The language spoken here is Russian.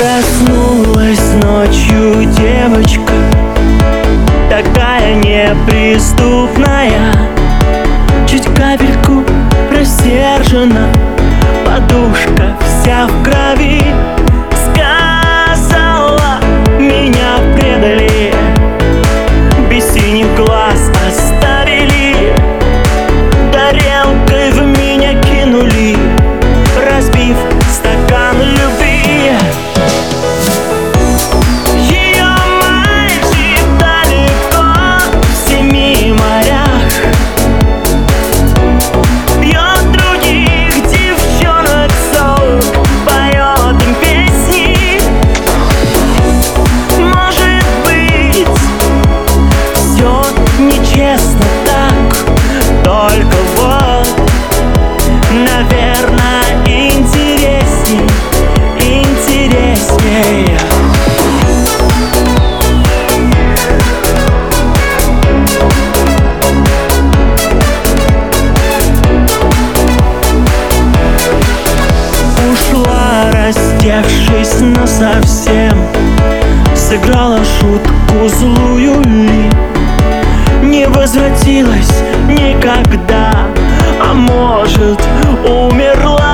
Проснулась ночью девочка Такая неприступная. Чуть капельку рассержена Подушка вся в интересней. Интересней Ушла, раздевшись насовсем Сыграла шутку злую ли? Не возвратилась никогда А может умерла